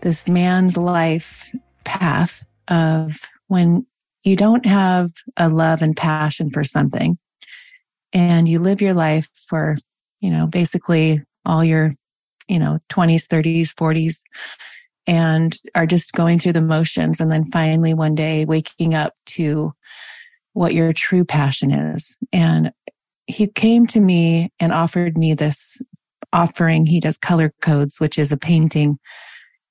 this man's life path of when you don't have a love and passion for something and you live your life for, you know, basically all your, you know, 20s, 30s, 40s and are just going through the motions and then finally one day waking up to what your true passion is. And he came to me and offered me this offering. He does color codes, which is a painting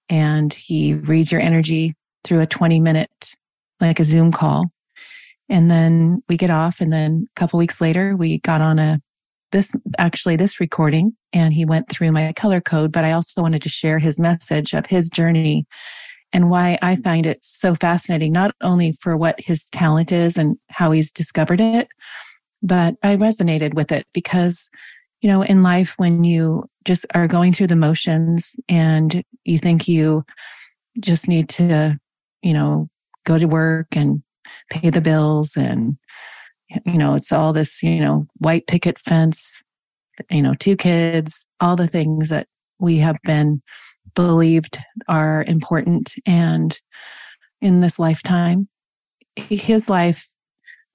and he reads your energy through a 20 minute, like a Zoom call. And then we get off. And then a couple weeks later, we got on a, this actually this recording and he went through my color code, but I also wanted to share his message of his journey and why I find it so fascinating, not only for what his talent is and how he's discovered it, but I resonated with it because, you know, in life, when you just are going through the motions and you think you just need to, you know, go to work and pay the bills and, you know, it's all this, you know, white picket fence, you know, two kids, all the things that we have been believed are important. And in this lifetime, his life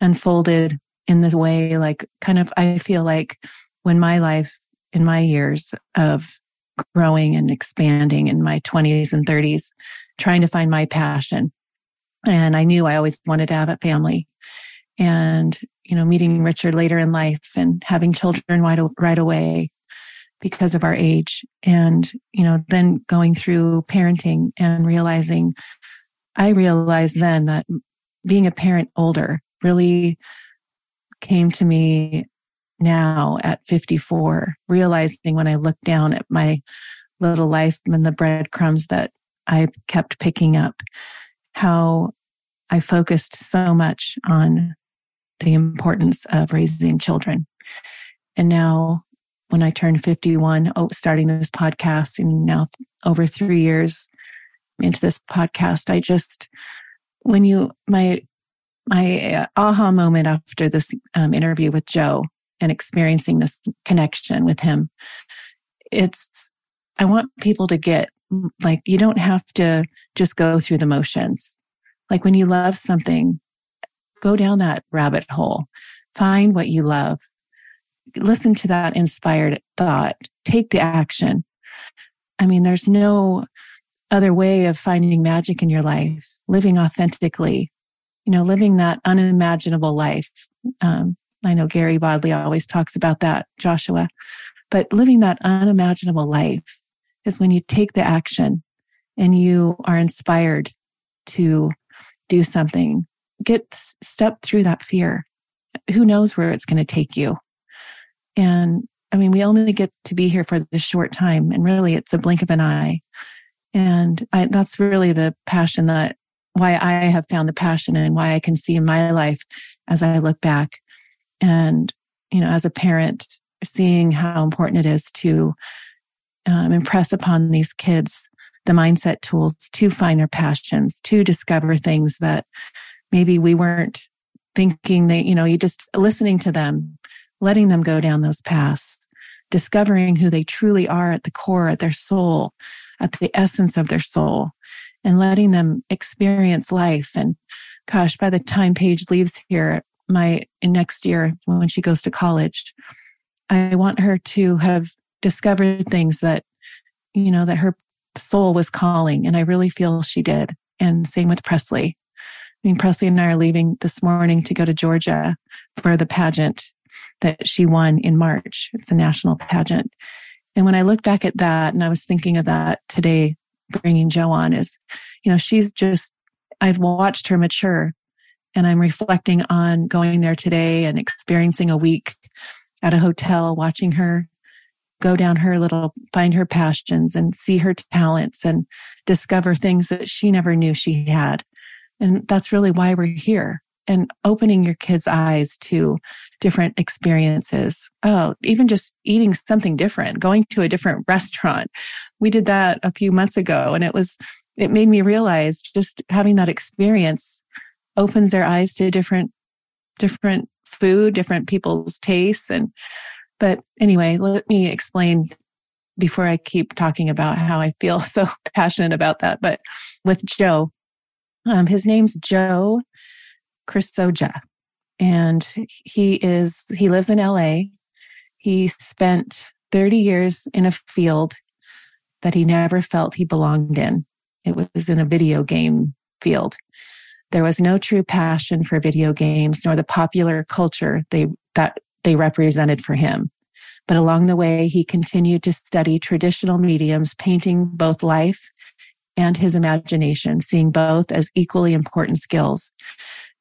unfolded in this way, like kind of, I feel like when my life in my years of growing and expanding in my 20s and 30s, trying to find my passion. And I knew I always wanted to have a family. And, you know, meeting Richard later in life and having children right, right away because of our age. And, you know, then going through parenting and realizing, I realized then that being a parent older really came to me now at 54, realizing when I look down at my little life and the breadcrumbs that I've kept picking up, how I focused so much on the importance of raising children. And now when I turned 51, oh, starting this podcast and now over three years into this podcast, I just, when you, my, my uh, aha moment after this um, interview with Joe and experiencing this connection with him. It's, I want people to get like, you don't have to just go through the motions. Like when you love something, go down that rabbit hole, find what you love, listen to that inspired thought, take the action. I mean, there's no other way of finding magic in your life, living authentically, you know, living that unimaginable life. Um, I know Gary Bodley always talks about that, Joshua, but living that unimaginable life is when you take the action and you are inspired to do something, get step through that fear. Who knows where it's going to take you? And I mean, we only get to be here for this short time and really it's a blink of an eye. And I, that's really the passion that why I have found the passion and why I can see in my life as I look back and, you know, as a parent, seeing how important it is to um, impress upon these kids the mindset tools to find their passions, to discover things that maybe we weren't thinking that you know, you just listening to them, letting them go down those paths, discovering who they truly are at the core, at their soul, at the essence of their soul, and letting them experience life. And gosh, by the time Paige leaves here, my next year when she goes to college. I want her to have discovered things that, you know, that her soul was calling. And I really feel she did. And same with Presley. I mean, Presley and I are leaving this morning to go to Georgia for the pageant that she won in March. It's a national pageant. And when I look back at that, and I was thinking of that today, bringing Joe on, is, you know, she's just, I've watched her mature and I'm reflecting on going there today and experiencing a week at a hotel, watching her go down her little, find her passions and see her talents and discover things that she never knew she had. And that's really why we're here and opening your kids' eyes to different experiences. Oh, even just eating something different, going to a different restaurant. We did that a few months ago and it was, it made me realize just having that experience opens their eyes to different, different food, different people's tastes. And, but anyway, let me explain before I keep talking about how I feel so passionate about that. But with Joe, um, his name's Joe Kresoja, and he is he lives in LA. He spent 30 years in a field that he never felt he belonged in. It was in a video game field. There was no true passion for video games nor the popular culture they that they represented for him. But along the way, he continued to study traditional mediums, painting both life and his imagination, seeing both as equally important skills.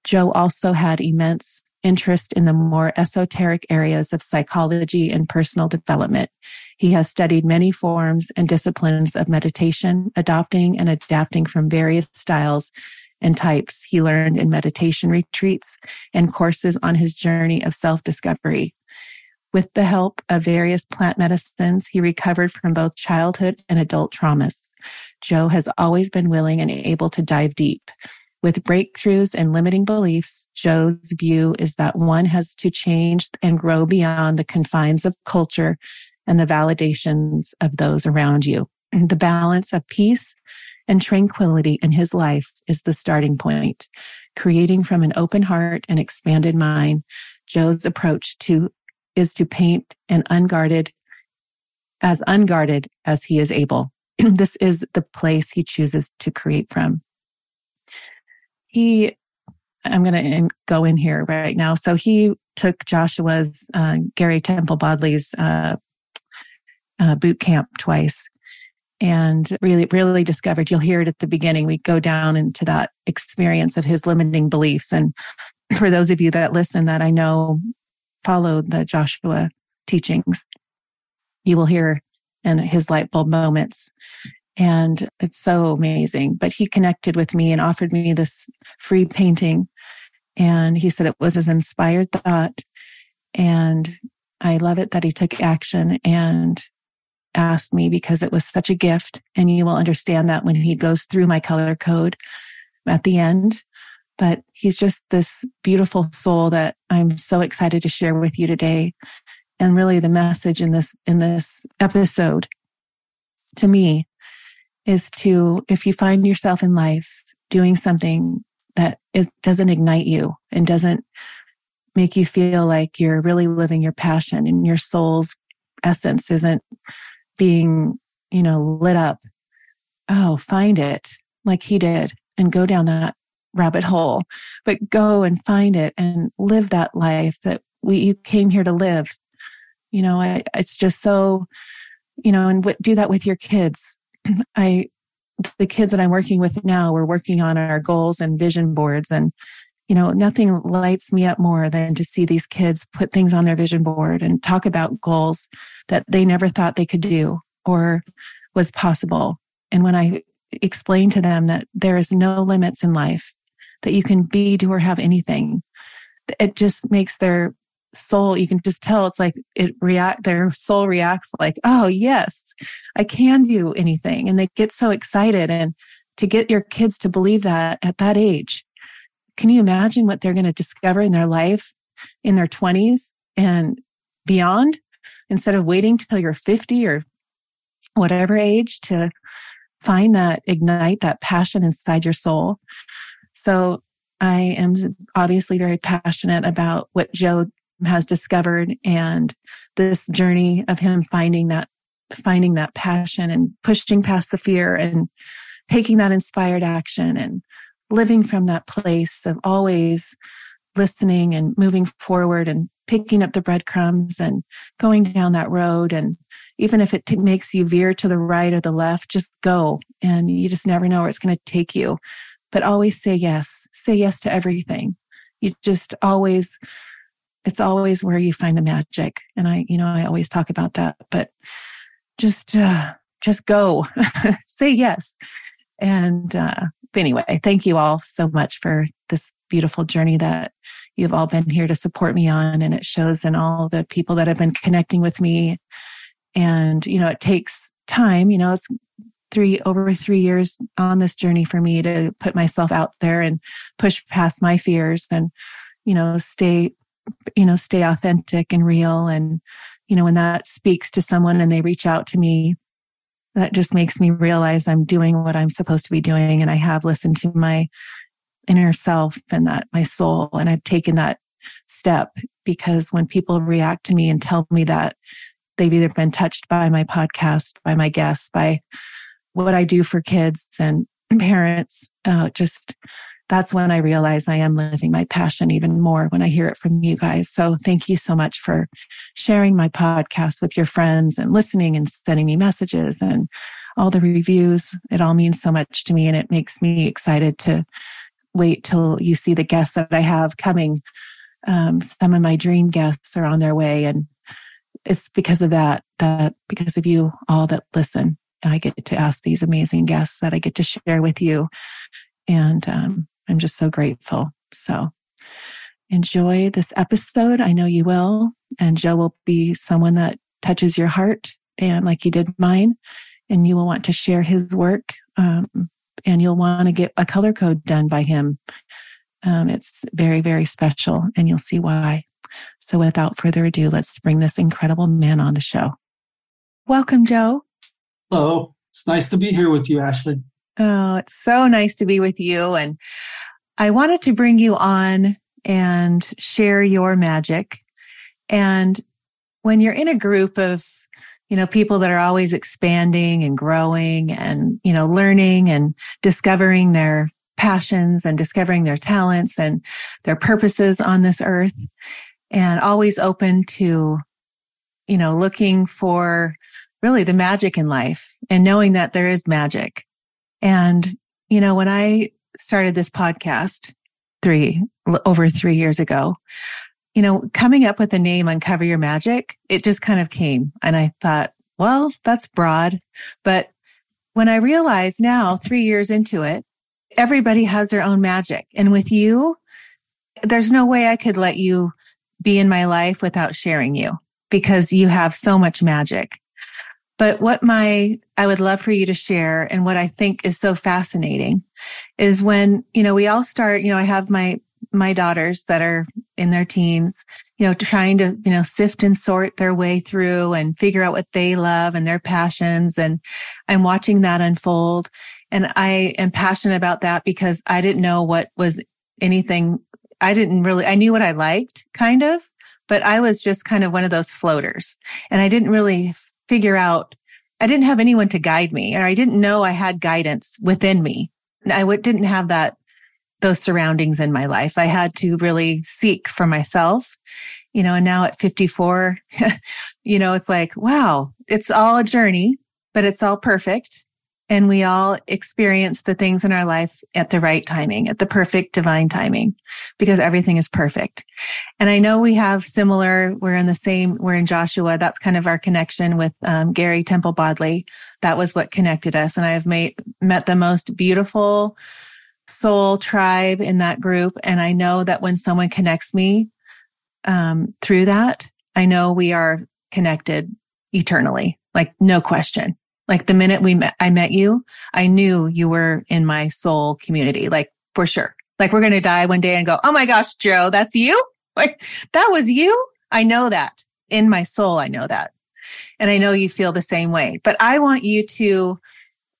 Joe also had immense interest in the more esoteric areas of psychology and personal development. He has studied many forms and disciplines of meditation, adopting and adapting from various styles and types he learned in meditation retreats and courses on his journey of self discovery. With the help of various plant medicines, he recovered from both childhood and adult traumas. Joe has always been willing and able to dive deep. With breakthroughs and limiting beliefs, Joe's view is that one has to change and grow beyond the confines of culture and the validations of those around you. The balance of peace and tranquility in his life is the starting point. Creating from an open heart and expanded mind, Joe's approach to is to paint an unguarded as unguarded as he is able. this is the place he chooses to create from. He, I'm going to go in here right now. So he took Joshua's, uh, Gary Temple Bodley's, uh, uh, boot camp twice and really, really discovered. You'll hear it at the beginning. We go down into that experience of his limiting beliefs. And for those of you that listen that I know follow the Joshua teachings, you will hear in his light bulb moments. And it's so amazing. But he connected with me and offered me this free painting. And he said it was his inspired thought. And I love it that he took action and asked me because it was such a gift. And you will understand that when he goes through my color code at the end. But he's just this beautiful soul that I'm so excited to share with you today. And really the message in this, in this episode to me is to, if you find yourself in life doing something that is, doesn't ignite you and doesn't make you feel like you're really living your passion and your soul's essence isn't being, you know, lit up. Oh, find it like he did and go down that rabbit hole, but go and find it and live that life that we, you came here to live. You know, I, it's just so, you know, and do that with your kids. I, the kids that I'm working with now, we're working on our goals and vision boards and, you know, nothing lights me up more than to see these kids put things on their vision board and talk about goals that they never thought they could do or was possible. And when I explain to them that there is no limits in life, that you can be, do, or have anything, it just makes their soul, you can just tell it's like it react, their soul reacts like, Oh, yes, I can do anything. And they get so excited and to get your kids to believe that at that age can you imagine what they're going to discover in their life in their 20s and beyond instead of waiting till you're 50 or whatever age to find that ignite that passion inside your soul. So I am obviously very passionate about what Joe has discovered and this journey of him finding that finding that passion and pushing past the fear and taking that inspired action and living from that place of always listening and moving forward and picking up the breadcrumbs and going down that road. And even if it t- makes you veer to the right or the left, just go. And you just never know where it's going to take you. But always say yes. Say yes to everything. You just always, it's always where you find the magic. And I, you know, I always talk about that, but just, uh, just go. say yes. And, uh, anyway, thank you all so much for this beautiful journey that you've all been here to support me on. And it shows in all the people that have been connecting with me. And, you know, it takes time, you know, it's three, over three years on this journey for me to put myself out there and push past my fears and, you know, stay, you know, stay authentic and real. And, you know, when that speaks to someone and they reach out to me, that just makes me realize I'm doing what I'm supposed to be doing. And I have listened to my inner self and that my soul. And I've taken that step because when people react to me and tell me that they've either been touched by my podcast, by my guests, by what I do for kids and parents, uh, just that's when I realize I am living my passion even more when I hear it from you guys. So thank you so much for sharing my podcast with your friends and listening and sending me messages and all the reviews. It all means so much to me and it makes me excited to wait till you see the guests that I have coming. Um, some of my dream guests are on their way and it's because of that, that because of you all that listen. I get to ask these amazing guests that I get to share with you. And um, I'm just so grateful. So enjoy this episode. I know you will. And Joe will be someone that touches your heart and like he did mine. And you will want to share his work. Um, and you'll want to get a color code done by him. Um, it's very, very special, and you'll see why. So, without further ado, let's bring this incredible man on the show. Welcome, Joe. Hello. It's nice to be here with you, Ashley. Oh, it's so nice to be with you. And I wanted to bring you on and share your magic. And when you're in a group of you know, people that are always expanding and growing and, you know, learning and discovering their passions and discovering their talents and their purposes on this earth and always open to, you know, looking for really the magic in life and knowing that there is magic. And, you know, when I started this podcast three, over three years ago, you know, coming up with the name Uncover Your Magic, it just kind of came. And I thought, well, that's broad. But when I realize now, three years into it, everybody has their own magic. And with you, there's no way I could let you be in my life without sharing you because you have so much magic. But what my, I would love for you to share and what I think is so fascinating is when, you know, we all start, you know, I have my, my daughters that are in their teens, you know, trying to, you know, sift and sort their way through and figure out what they love and their passions. And I'm watching that unfold. And I am passionate about that because I didn't know what was anything. I didn't really, I knew what I liked kind of, but I was just kind of one of those floaters and I didn't really figure out, I didn't have anyone to guide me or I didn't know I had guidance within me. I w- didn't have that those surroundings in my life. I had to really seek for myself, you know, and now at 54, you know, it's like, wow, it's all a journey, but it's all perfect. And we all experience the things in our life at the right timing, at the perfect divine timing, because everything is perfect. And I know we have similar, we're in the same, we're in Joshua. That's kind of our connection with um, Gary Temple Bodley. That was what connected us. And I've made, met the most beautiful, soul tribe in that group. And I know that when someone connects me um, through that, I know we are connected eternally, like no question. Like the minute we met, I met you, I knew you were in my soul community, like for sure. Like we're going to die one day and go, Oh my gosh, Joe, that's you. Like that was you. I know that in my soul. I know that. And I know you feel the same way, but I want you to,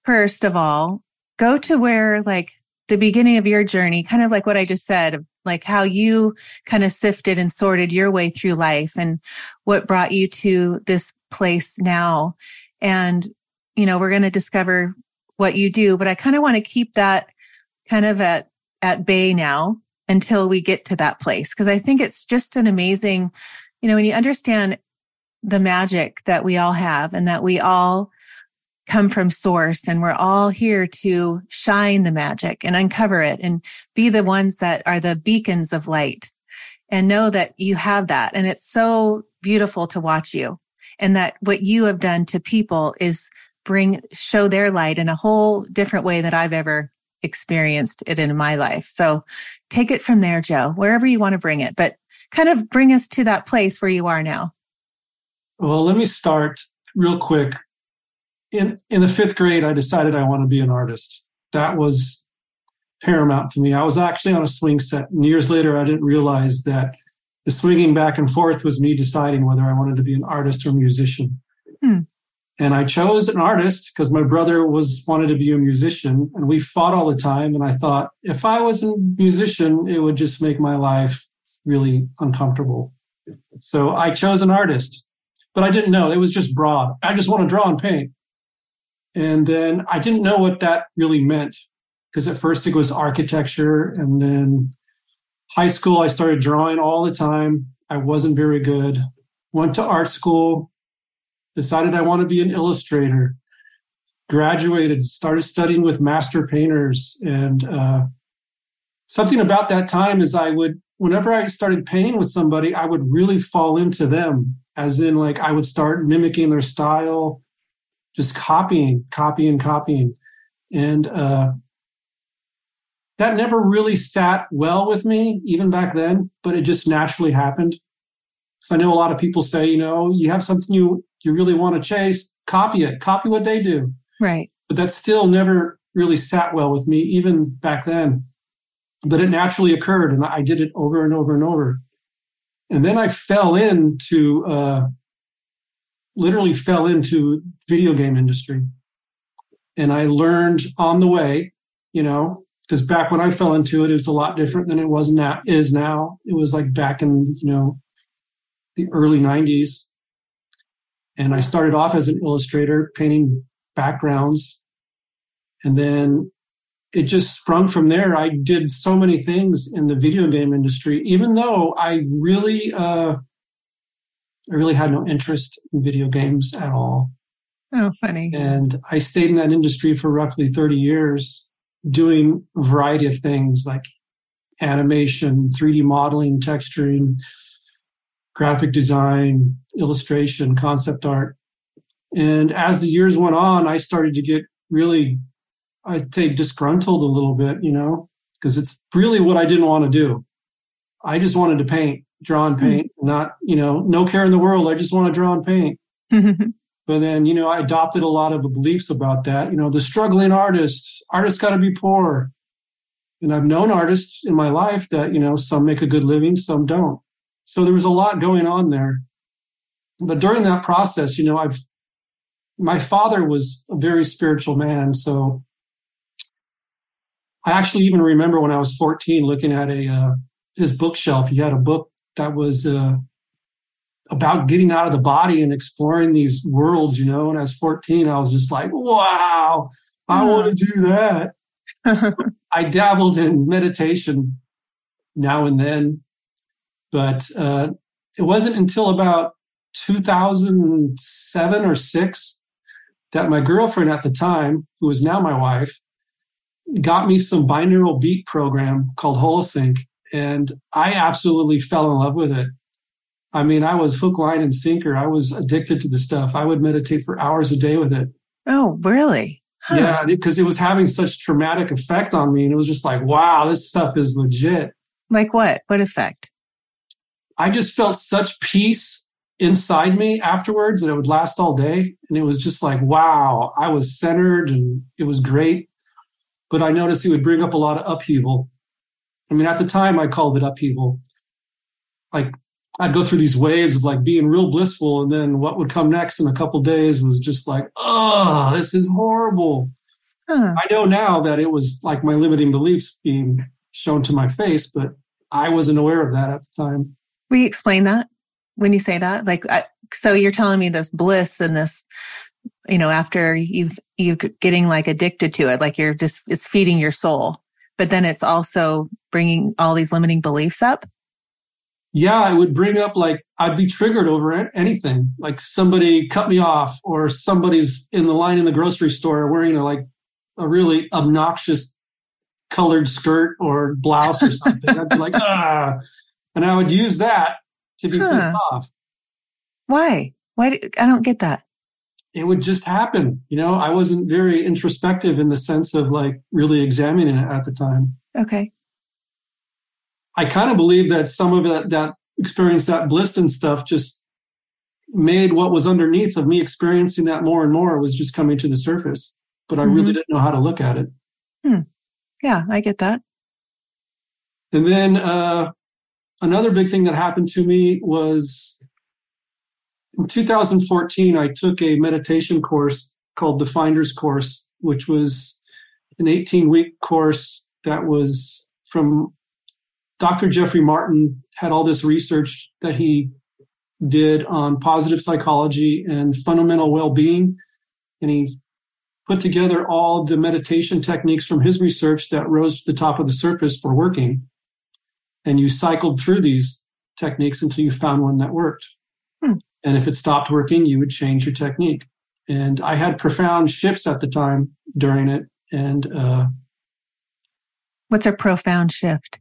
first of all, go to where like the beginning of your journey, kind of like what I just said, like how you kind of sifted and sorted your way through life and what brought you to this place now. And, you know, we're going to discover what you do, but I kind of want to keep that kind of at at bay now until we get to that place. Cause I think it's just an amazing, you know, when you understand the magic that we all have and that we all come from source and we're all here to shine the magic and uncover it and be the ones that are the beacons of light and know that you have that. And it's so beautiful to watch you and that what you have done to people is bring, show their light in a whole different way that I've ever experienced it in my life. So take it from there, Joe, wherever you want to bring it, but kind of bring us to that place where you are now. Well, let me start real quick. In in the fifth grade, I decided I want to be an artist. That was paramount to me. I was actually on a swing set, and years later, I didn't realize that the swinging back and forth was me deciding whether I wanted to be an artist or musician. Hmm. And I chose an artist because my brother was wanted to be a musician, and we fought all the time. And I thought if I was a musician, it would just make my life really uncomfortable. So I chose an artist, but I didn't know it was just broad. I just want to draw and paint. And then I didn't know what that really meant because at first it was architecture, and then high school I started drawing all the time. I wasn't very good. Went to art school, decided I want to be an illustrator, graduated, started studying with master painters. And uh, something about that time is I would, whenever I started painting with somebody, I would really fall into them, as in, like, I would start mimicking their style, just copying, copying, copying. And uh, that never really sat well with me, even back then, but it just naturally happened. So I know a lot of people say, you know, you have something you you really want to chase, copy it, copy what they do. Right. But that still never really sat well with me, even back then. But it naturally occurred, and I did it over and over and over. And then I fell into, uh, literally fell into video game industry, and I learned on the way, you know, because back when I fell into it, it was a lot different than it was now. Is now. It was like back in you know the early '90s, and I started off as an illustrator, painting backgrounds. And then it just sprung from there. I did so many things in the video game industry, even though I really, uh, I really had no interest in video games at all. Oh, funny. And I stayed in that industry for roughly 30 years, doing a variety of things like animation, 3D modeling, texturing, graphic design, illustration, concept art. And as the years went on, I started to get really, I'd say, disgruntled a little bit, you know, because it's really what I didn't want to do. I just wanted to paint, draw and paint, mm-hmm. not, you know, no care in the world. I just want to draw and paint. but then, you know, I adopted a lot of the beliefs about that. You know, the struggling artists, artists got to be poor. And I've known artists in my life that, you know, some make a good living, some don't. So there was a lot going on there but during that process, you know, I've my father was a very spiritual man, so I actually even remember when I was 14 looking at a uh, his bookshelf. He had a book that was uh, about getting out of the body and exploring these worlds, you know. And as 14, I was just like, wow, I want to do that. I dabbled in meditation now and then, but uh, it wasn't until about 2007 or six that my girlfriend at the time, who is now my wife, got me some binaural beat program called Holosync, and I absolutely fell in love with it. I mean, I was hook, line, and sinker. I was addicted to the stuff. I would meditate for hours a day with it. Oh, really? Huh. Yeah, because it was having such traumatic effect on me, and it was just like, wow, this stuff is legit. Like what? What effect? I just felt such peace inside me afterwards and it would last all day. And it was just like, wow, I was centered and it was great. But I noticed it would bring up a lot of upheaval. I mean, at the time I called it upheaval. Like I'd go through these waves of like being real blissful. And then what would come next in a couple days was just like, oh, this is horrible. Huh. I know now that it was like my limiting beliefs being shown to my face, but I wasn't aware of that at the time. Will you explain that? when you say that? Like, I, so you're telling me this bliss and this, you know, after you've, you getting like addicted to it, like you're just, it's feeding your soul. but then it's also bringing all these limiting beliefs up. Yeah, it would bring up like I'd be triggered over anything, like somebody cut me off, or somebody's in the line in the grocery store wearing a like a really obnoxious colored skirt or blouse or something. I'd be like, ah, and I would use that to be huh. pissed off. Why? Why? Do, I don't get that. It would just happen. You know, I wasn't very introspective in the sense of like really examining it at the time. Okay. I kind of believe that some of that, that experience, that bliss and stuff just made what was underneath of me experiencing that more and more was just coming to the surface. But I mm-hmm. really didn't know how to look at it. Hmm. Yeah, I get that. And then uh, another big thing that happened to me was in 2014, I took a meditation course called the Finders Course, which was an 18 week course that was from Dr. Jeffrey Martin, had all this research that he did on positive psychology and fundamental well being. And he put together all the meditation techniques from his research that rose to the top of the surface for working. And you cycled through these techniques until you found one that worked. Hmm. And if it stopped working, you would change your technique. And I had profound shifts at the time during it. And uh, what's a profound shift?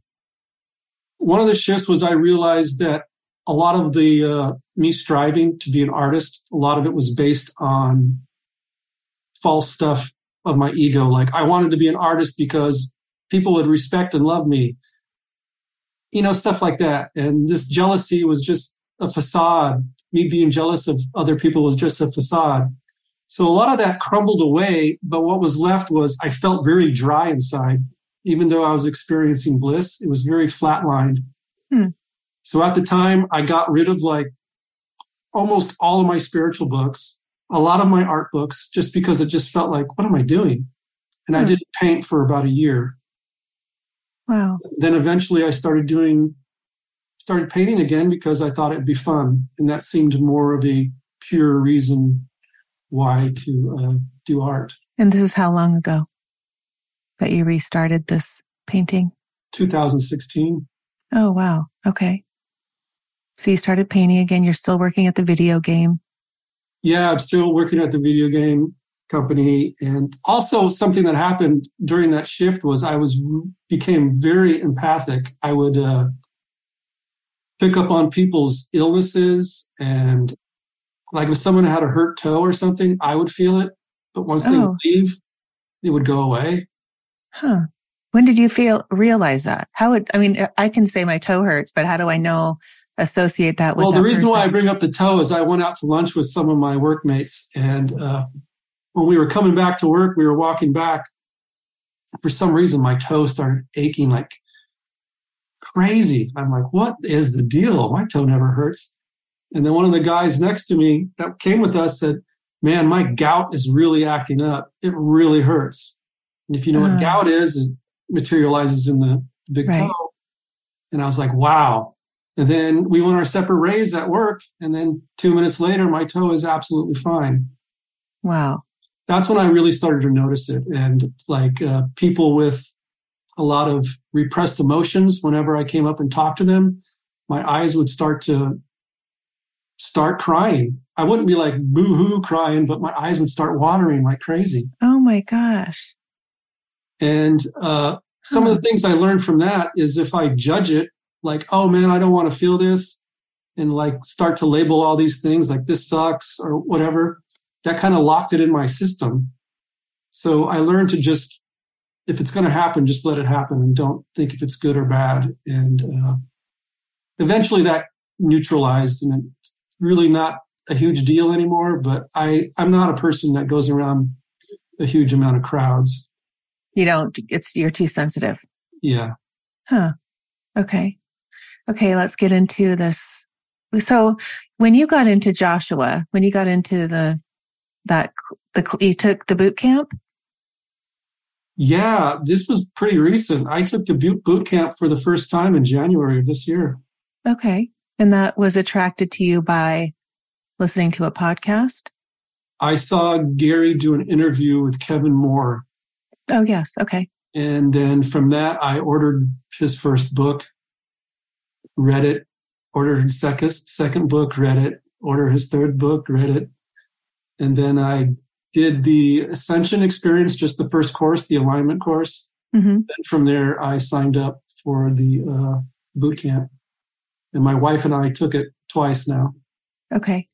One of the shifts was I realized that a lot of the uh, me striving to be an artist, a lot of it was based on false stuff of my ego. Like I wanted to be an artist because people would respect and love me, you know, stuff like that. And this jealousy was just a facade. Me being jealous of other people was just a facade. So a lot of that crumbled away, but what was left was I felt very dry inside. Even though I was experiencing bliss, it was very flatlined. Hmm. So at the time, I got rid of like almost all of my spiritual books a lot of my art books just because it just felt like, what am I doing? And I hmm. didn't paint for about a year. Wow. Then eventually I started doing, started painting again because I thought it'd be fun. And that seemed more of a pure reason why to uh, do art. And this is how long ago that you restarted this painting? 2016. Oh, wow. Okay. So you started painting again. You're still working at the video game yeah, I'm still working at the video game company. And also something that happened during that shift was I was became very empathic. I would uh, pick up on people's illnesses and like if someone had a hurt toe or something, I would feel it. But once oh. they would leave, it would go away. Huh. When did you feel realize that? How would I mean I can say my toe hurts, but how do I know associate that with. Well, the reason person. why I bring up the toe is I went out to lunch with some of my workmates, and uh, when we were coming back to work, we were walking back. For some reason, my toe started aching like crazy. I'm like, what is the deal? My toe never hurts. And then one of the guys next to me that came with us said, Man, my gout is really acting up. It really hurts. And if you know uh, what uh-huh. gout is, it materializes in the big right. toe. And I was like, wow, and then we went our separate ways at work. And then two minutes later, my toe is absolutely fine. Wow. That's when I really started to notice it. And like uh, people with a lot of repressed emotions, whenever I came up and talked to them, my eyes would start to start crying. I wouldn't be like boo hoo crying, but my eyes would start watering like crazy. Oh my gosh. And uh, some huh. of the things I learned from that is if I judge it like, oh man, I don't want to feel this, and like start to label all these things like this sucks or whatever, that kind of locked it in my system. So I learned to just, if it's going to happen, just let it happen and don't think if it's good or bad. And uh, eventually that neutralized and it's really not a huge deal anymore. But I, I'm not a person that goes around a huge amount of crowds. You don't, it's, you're too sensitive. Yeah. Huh. Okay. Okay, let's get into this. So, when you got into Joshua, when you got into the that the you took the boot camp. Yeah, this was pretty recent. I took the boot boot camp for the first time in January of this year. Okay, and that was attracted to you by listening to a podcast. I saw Gary do an interview with Kevin Moore. Oh yes, okay. And then from that, I ordered his first book, read it, ordered his second, second book, read it, ordered his third book, read it. And then I did the Ascension experience, just the first course, the alignment course. Mm-hmm. Then from there, I signed up for the uh, boot camp. And my wife and I took it twice now. Okay.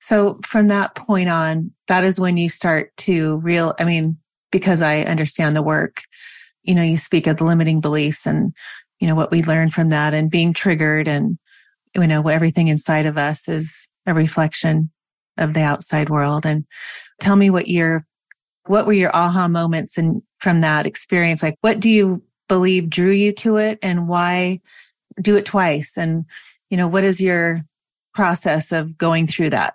So from that point on, that is when you start to real, I mean, because I understand the work, you know, you speak of the limiting beliefs and, you know, what we learn from that and being triggered and, you know, everything inside of us is a reflection of the outside world. And tell me what your, what were your aha moments and from that experience? Like, what do you believe drew you to it and why do it twice? And, you know, what is your process of going through that?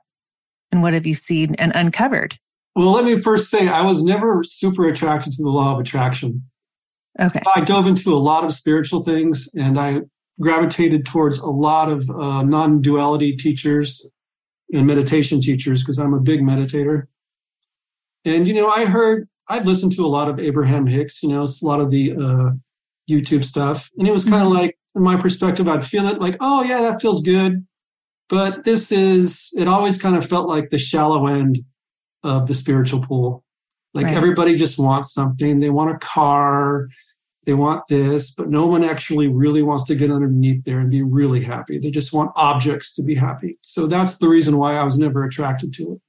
And what have you seen and uncovered? Well, let me first say I was never super attracted to the law of attraction. Okay. I dove into a lot of spiritual things and I gravitated towards a lot of uh, non duality teachers and meditation teachers because I'm a big meditator. And, you know, I heard, I'd listened to a lot of Abraham Hicks, you know, a lot of the uh, YouTube stuff. And it was kind of Mhm. like, in my perspective, I'd feel it like, oh, yeah, that feels good. But this is, it always kind of felt like the shallow end of the spiritual pool. Like Right. everybody just wants something. They want a car, they want this, but no one actually really wants to get underneath there and be really happy. They just want objects to be happy. So that's the reason why I was never attracted to it.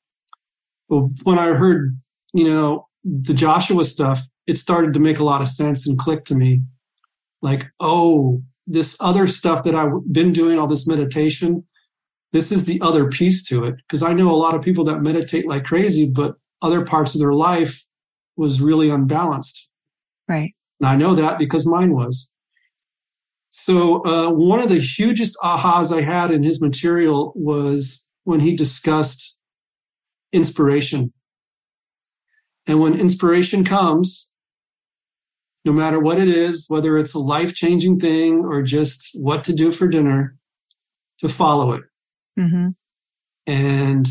But when I heard, you know, the Joshua stuff, it started to make a lot of sense and click to me. Like, oh, this other stuff that I've been doing, all this meditation, this is the other piece to it. Because I know a lot of people that meditate like crazy, but other parts of their life was really unbalanced. Right. And I know that because mine was. So, uh, one of the hugest ahas I had in his material was when he discussed inspiration. And when inspiration comes, no matter what it is, whether it's a life changing thing or just what to do for dinner, to follow it. Mm-hmm. And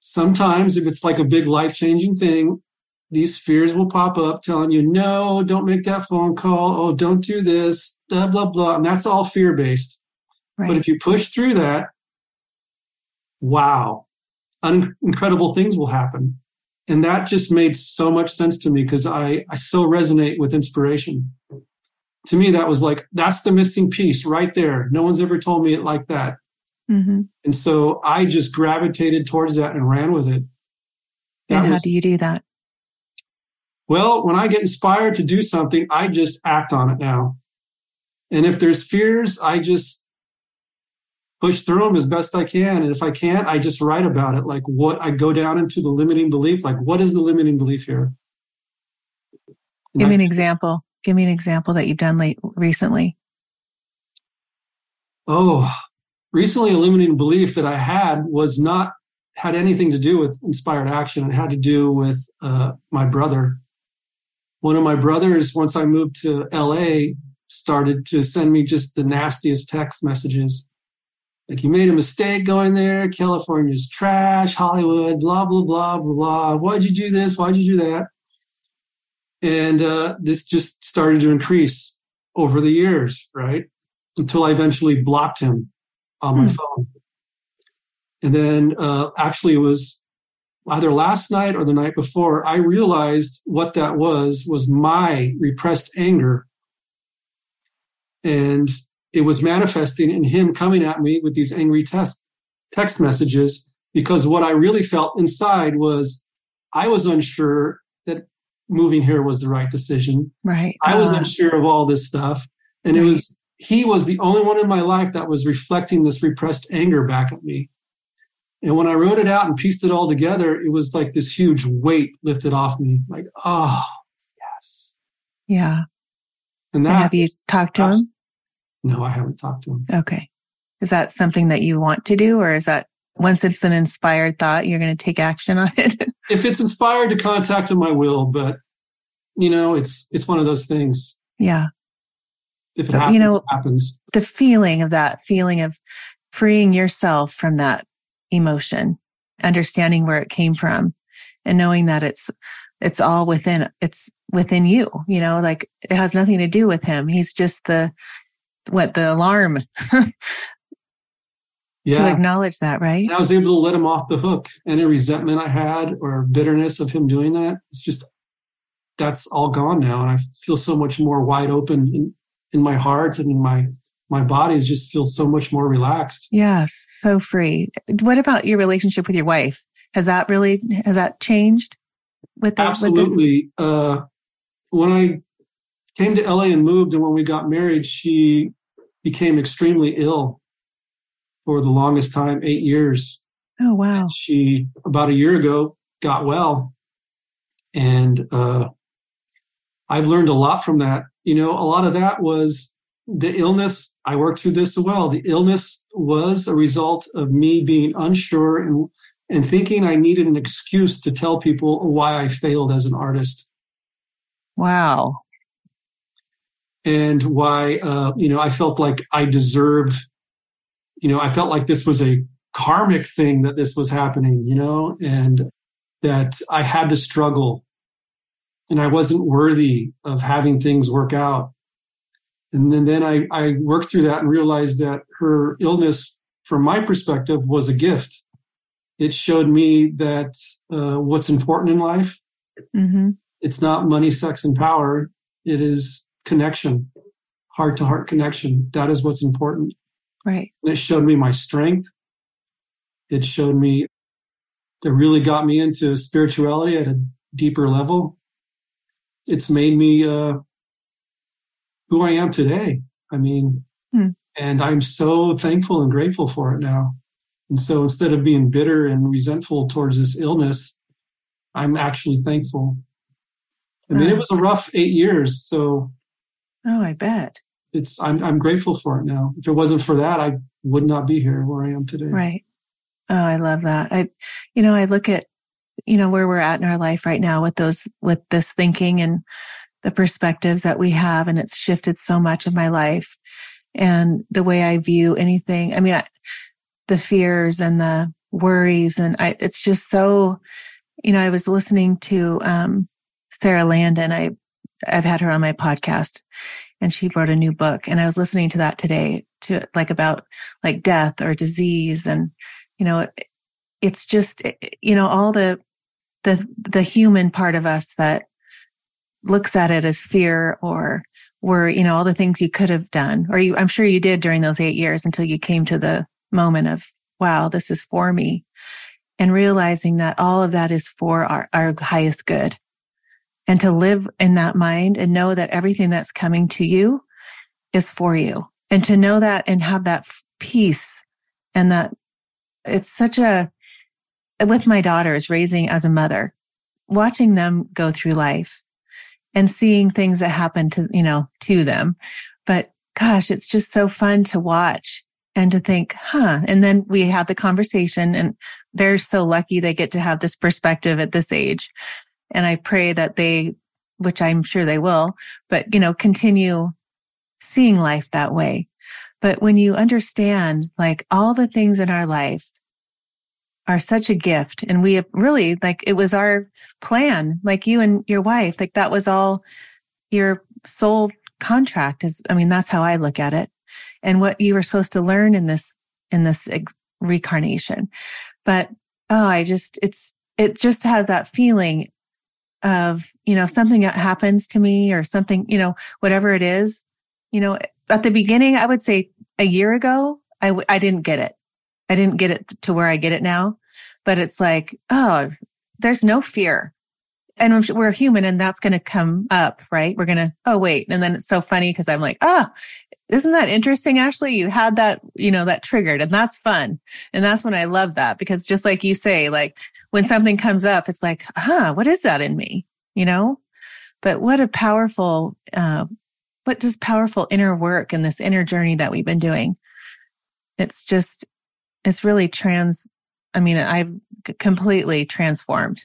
sometimes, if it's like a big life changing thing, these fears will pop up telling you, no, don't make that phone call. Oh, don't do this, blah, blah, blah. And that's all fear based. Right. But if you push through that, wow, un- incredible things will happen. And that just made so much sense to me because I, I so resonate with inspiration. To me, that was like, that's the missing piece right there. No one's ever told me it like that. mm-hmm. And so I just gravitated towards that and ran with it. That And how was- do you do that? Well, when I get inspired to do something, I just act on it now. And if there's fears, I just push through them as best I can. And if I can't, I just write about it. Like what I go down into the limiting belief. Like, what is the limiting belief here? And Give I- me an example. Give me an example that you've done late recently. oh, recently a limiting belief that I had was not had anything to do with inspired action. It had to do with uh, my brother. One of my brothers, once I moved to LA, started to send me just the nastiest text messages. Like you made a mistake going there. California's trash. Hollywood, blah blah blah blah blah. Why'd you do this? Why'd you do that? And uh, this just started to increase over the years, right? Until I eventually blocked him on my Hmm. phone. And then uh, actually, it was either last night or the night before, I realized what that was was my repressed anger. And it was manifesting in him coming at me with these angry text, text messages because what I really felt inside was I was unsure that moving here was the right decision. Right. I was Uh, unsure of all this stuff. And it was, he was the only one in my life that was reflecting this repressed anger back at me. And when I wrote it out and pieced it all together, it was like this huge weight lifted off me. Like, oh, yes. yeah. And And have you talked to him? no, I haven't talked to him. Okay. Is that something that you want to do, or is that once it's an inspired thought, you're going to take action on it? If it's inspired to contact him, I will. But, you know, it's, it's one of those things. yeah. If it happens, you know- it happens. The feeling of that feeling of freeing yourself from that emotion, understanding where it came from and knowing that it's, it's all within, it's within you, you know, like it has nothing to do with him. He's just the, what the alarm yeah. to acknowledge that, right? And I was able to let him off the hook. Any resentment I had or bitterness of him doing that, it's just, that's all gone now. And I feel so much more wide open in, in my heart and in my, my body just feels so much more relaxed. Yes. So free. What about your relationship with your wife? Has that really, has that changed with that? Absolutely. With uh, when I came to LA and moved and when we got married, she became extremely ill for the longest time, eight years. Oh, wow. And she, about a year ago, got well. And uh, I've learned a lot from that. You know, a lot of that was the illness. I worked through this as well. The illness was a result of me being unsure and, and thinking I needed an excuse to tell people why I failed as an artist. Wow. And why, uh, you know, I felt like I deserved you know, I felt like this was a karmic thing that this was happening, you know, and that I had to struggle and I wasn't worthy of having things work out. And then, then I, I worked through that and realized that her illness, from my perspective, was a gift. It showed me that uh, what's important in life, mm-hmm. it's not money, sex, and power. It is connection, heart to heart connection. That is what's important. Right. And it showed me my strength. It showed me, it really got me into spirituality at a deeper level. It's made me uh, who I am today. I mean, hmm. and I'm so thankful and grateful for it now. And so instead of being bitter and resentful towards this illness, I'm actually thankful. I mean, it was a rough eight years. So, oh, I bet it's I'm I'm grateful for it now. If it wasn't for that, I would not be here where I am today. Right. Oh, I love that. I, you know, I look at, you know, where we're at in our life right now with those, with this thinking and the perspectives that we have, and it's shifted so much of my life and the way I view anything. I mean, I, the fears and the worries, and I, it's just so, you know, I was listening to um, Sarah Landon. I, I've had her on my podcast, and she wrote a new book and i was listening to that today to like about like death or disease and you know it's just you know all the the the human part of us that looks at it as fear or were you know all the things you could have done or you i'm sure you did during those 8 years until you came to the moment of wow this is for me and realizing that all of that is for our, our highest good. And to live in that mind and know that everything that's coming to you is for you and to know that and have that peace and that it's such a with my daughters raising as a mother watching them go through life and seeing things that happen to you know to them. But gosh it's just so fun to watch and to think huh. And then we have the conversation and they're so lucky they get to have this perspective at this age. And I pray that they, which I'm sure they will, but you know, continue seeing life that way. But when you understand like all the things in our life are such a gift and we really like it was our plan, like you and your wife, like that was all your soul contract is, I mean, that's how I look at it and what you were supposed to learn in this, in this reincarnation. But oh, I just, it's, it just has that feeling of, you know, something that happens to me or something, you know, whatever it is, you know, at the beginning, I would say a year ago, I w- I didn't get it. I didn't get it to where I get it now, but it's like, oh, there's no fear. And we're human and that's going to come up, right? We're going to, oh, wait. And then it's so funny because I'm like, oh, isn't that interesting, Ashley? You had that, you know, that triggered and that's fun. And that's when I love that because just like you say, like when something comes up, it's like, huh, what is that in me? You know? But what a powerful, uh, what does powerful inner work and this inner journey that we've been doing? It's just, it's really trans. I mean, I've completely transformed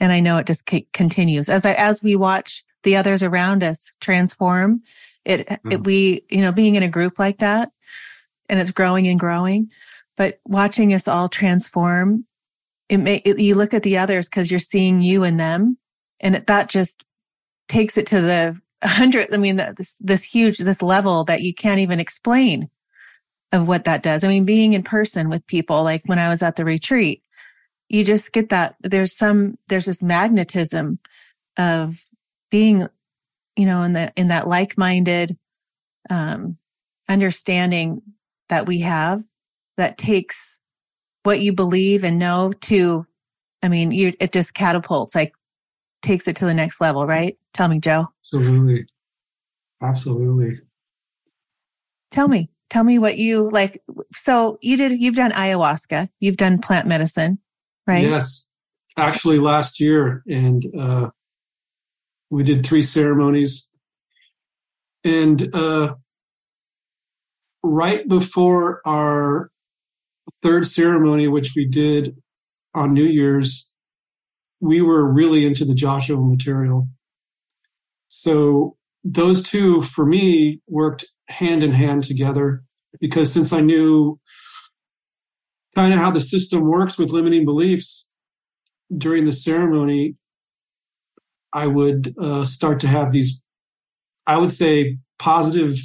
and I know it just c- continues as I, as we watch the others around us transform it, mm. it, we, you know, being in a group like that and it's growing and growing, but watching us all transform it may it, you look at the others because you're seeing you and them and it, that just takes it to the hundred. I mean, this, this huge, this level that you can't even explain of what that does. I mean, being in person with people, like when I was at the retreat, you just get that there's some, there's this magnetism of being, you know, in the, in that like-minded, um, understanding that we have that takes what you believe and know to, I mean, you, it just catapults, like takes it to the next level, right? Tell me, Joe. Absolutely. Absolutely. Tell me, tell me what you like. So you did, you've done ayahuasca, you've done plant medicine, right? Yes. Actually, last year, and uh, we did three ceremonies. And uh, right before our third ceremony, which we did on New Year's, we were really into the Joshua material. So those two, for me, worked hand in hand together because since I knew kind of how the system works with limiting beliefs during the ceremony, I would uh, start to have these, I would say, positive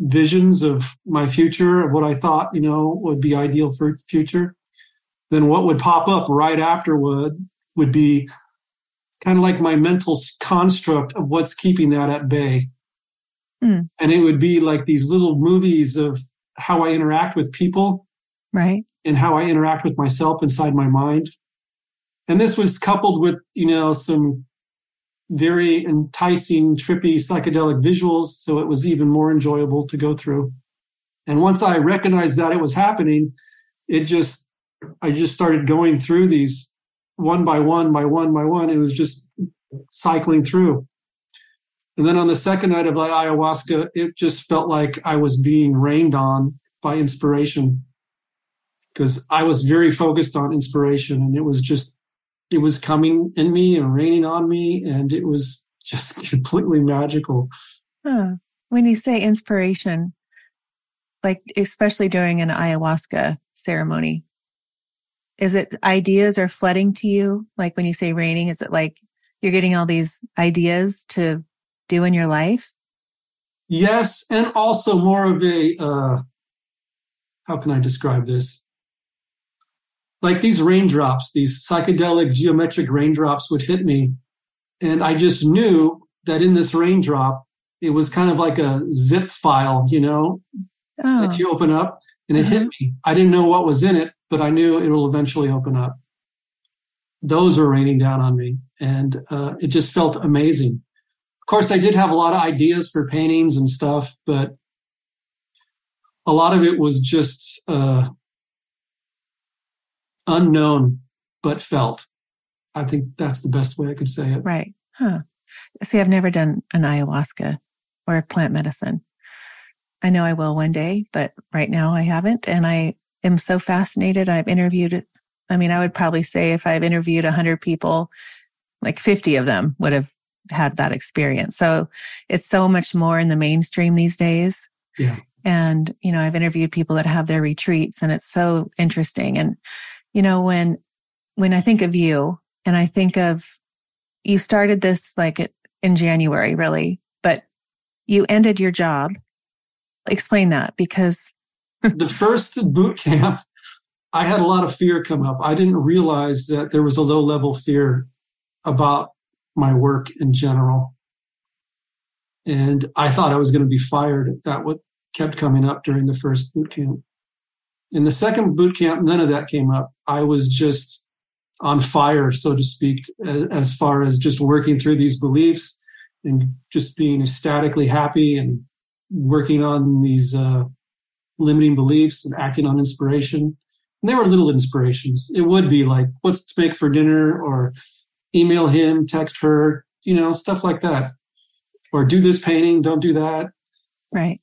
visions of my future, of what I thought, you know, would be ideal for future. Then what would pop up right afterward would be kind of like my mental construct of what's keeping that at bay. Mm. And it would be like these little movies of how I interact with people. Right. And how I interact with myself inside my mind. And this was coupled with, you know, some very enticing, trippy psychedelic visuals. So it was even more enjoyable to go through. And once I recognized that it was happening, it just, I just started going through these one by one, by one, by one. It was just cycling through. And then on the second night of ayahuasca, it just felt like I was being rained on by inspiration because I was very focused on inspiration and it was just, it was coming in me and raining on me. And it was just completely magical. Huh. When you say inspiration, like especially during an ayahuasca ceremony, is it ideas are flooding to you? Like when you say raining, is it like you're getting all these ideas to do in your life? Yes, and also more of a uh, how can I describe this? Like these raindrops, these psychedelic geometric raindrops would hit me, and I just knew that in this raindrop, it was kind of like a zip file, you know, oh. that you open up, and it hit mm-hmm. me. I didn't know what was in it, but I knew it will eventually open up. Those were raining down on me, and uh, it just felt amazing. Of course, I did have a lot of ideas for paintings and stuff, but a lot of it was just uh, unknown but felt. I think that's the best way I could say it. Right. Huh. See, I've never done an ayahuasca or plant medicine. I know I will one day, but right now I haven't. And I am so fascinated. I've interviewed, I mean, I would probably say if I've interviewed 100 people, like 50 of them would have had that experience. So it's so much more in the mainstream these days. Yeah. And, you know, I've interviewed people that have their retreats and it's so interesting. And, you know, when, when I think of you and I think of you started this like in January, really, but you ended your job. Explain that because the first boot camp, I had a lot of fear come up. I didn't realize that there was a low level fear about my work in general. And I thought I was going to be fired. That what kept coming up during the first boot camp. In the second boot camp, none of that came up. I was just on fire, so to speak, as far as just working through these beliefs and just being ecstatically happy and working on these uh, limiting beliefs and acting on inspiration. And they were little inspirations. It would be like, what's to make for dinner or email him, text her, you know, stuff like that. Or do this painting, don't do that. Right.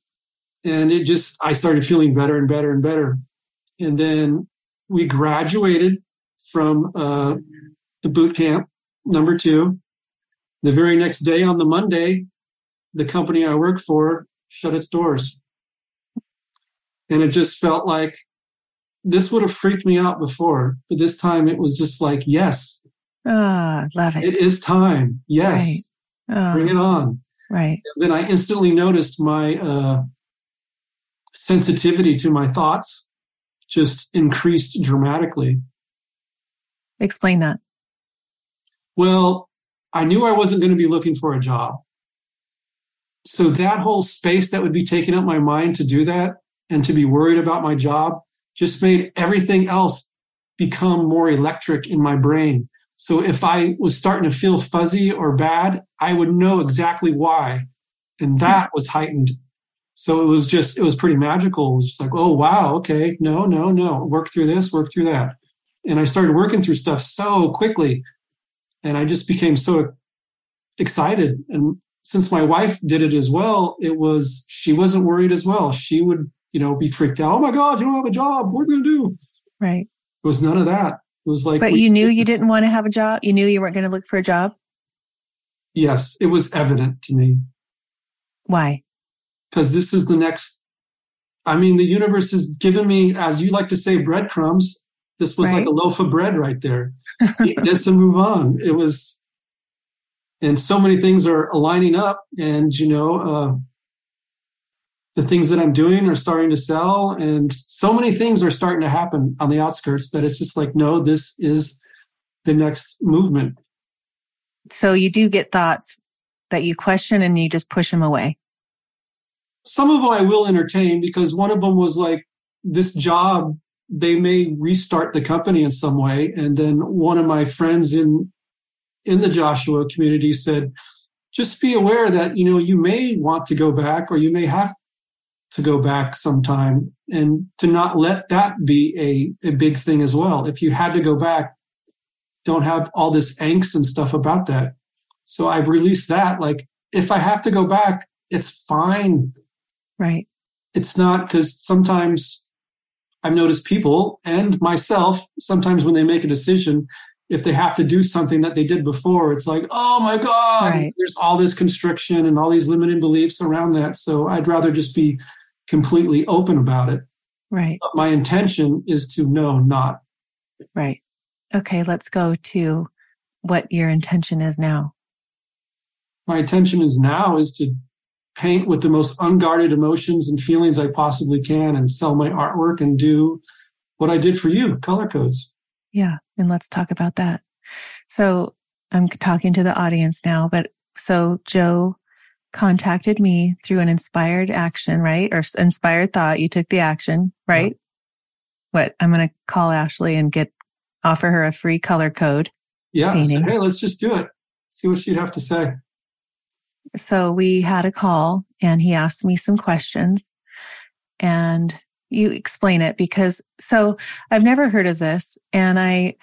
And it just, I started feeling better and better and better. And then we graduated from uh, the boot camp, number two. The very next day on the Monday, the company I work for shut its doors. And it just felt like this would have freaked me out before, but this time it was just like, yes, Ah, love it. It is time. Yes. Oh, Bring it on. right. And then I instantly noticed my uh, sensitivity to my thoughts just increased dramatically. Explain that. Well, I knew I wasn't going to be looking for a job. So that whole space that would be taking up my mind to do that and to be worried about my job just made everything else become more electric in my brain. So if I was starting to feel fuzzy or bad, I would know exactly why. And hmm. that was heightened. So it was just, it was pretty magical. It was just like, oh, wow, okay, no, no, no, work through this, work through that. And I started working through stuff so quickly. And I just became so excited. And since my wife did it as well, it was, she wasn't worried as well. She would, you know, be freaked out. Oh my God, you don't have a job. What are we going to do? Right. It was none of that. It was like, But we you knew you didn't want to have a job. You knew you weren't going to look for a job. Yes, it was evident to me Why? because this is the next. I mean, the universe has given me, as you like to say, breadcrumbs. This was like a loaf of bread right there. Eat this and move on. It was, and so many things are aligning up, and you know, uh, the things that I'm doing are starting to sell, and so many things are starting to happen on the outskirts that it's just like, no, this is the next movement. So you do get thoughts that you question and you just push them away. some of them I will entertain because one of them was like this job they may restart the company in some way and then one of my friends in in the Joshua community said just be aware that you know you may want to go back or you may have to go back sometime and to not let that be a, a big thing as well if you had to go back don't have all this angst and stuff about that so I've released that like if I have to go back it's fine Right. it's not because sometimes I've noticed people and myself, sometimes when they make a decision, if they have to do something that they did before, it's like, oh my God, Right. there's all this constriction and all these limiting beliefs around that. So I'd rather just be completely open about it. Right. But my intention is to know not. Right. Okay. Let's go to what your intention is now. My intention is now is to paint with the most unguarded emotions and feelings I possibly can and sell my artwork and do what I did for you, color codes. Yeah. And let's talk about that. So I'm talking to the audience now, but so Joe contacted me through an inspired action, right? Or inspired thought. You took the action, right? What I'm going to call Ashley and get, offer her a free color code. Yeah. Said, hey, let's just do it. See what she'd have to say. So we had a call and he asked me some questions and you explain it because so I've never heard of this and I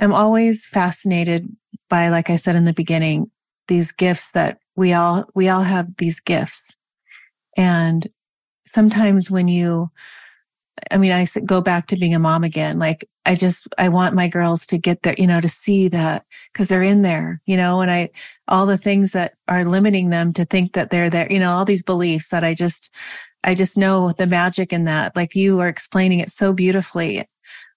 am always fascinated by, like I said in the beginning, these gifts that we all, we all have these gifts. And sometimes when you, I mean, i go back to being a mom again. Like I just, I want my girls to get there, you know, to see that because they're in there, you know, and I, all the things that are limiting them to think that they're there, you know, all these beliefs that I just, I just know the magic in that. Like you are explaining it so beautifully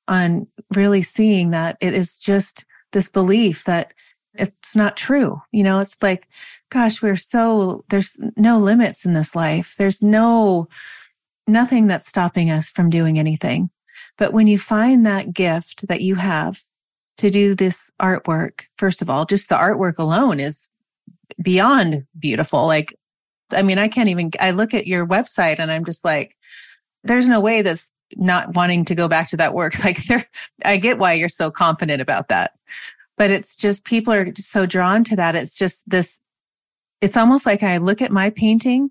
on really seeing that it is just this belief that it's not true. You know, it's like, gosh, we're so, there's no limits in this life. There's no, nothing that's stopping us from doing anything. But when you find that gift that you have to do this artwork, first of all, just the artwork alone is beyond beautiful. Like, I mean, I can't even, I look at your website and I'm just like, there's no way that's not wanting to go back to that work. Like there, I get why you're so confident about that, but it's just people are so drawn to that. It's just this, it's almost like I look at my painting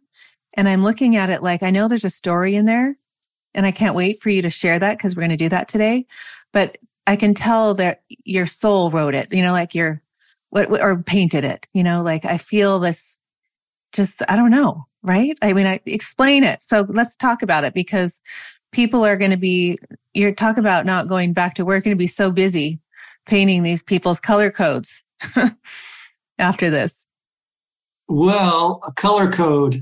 and I'm looking at it like I know there's a story in there and I can't wait for you to share that because we're going to do that today. But I can tell that your soul wrote it, you know, like your, what, or painted it, you know, like I feel this just, I don't know, right? I mean, I explain it. So let's talk about it because people are going to be, you're talking about not going back to work, to be so busy painting these people's color codes after this. Well, a color code.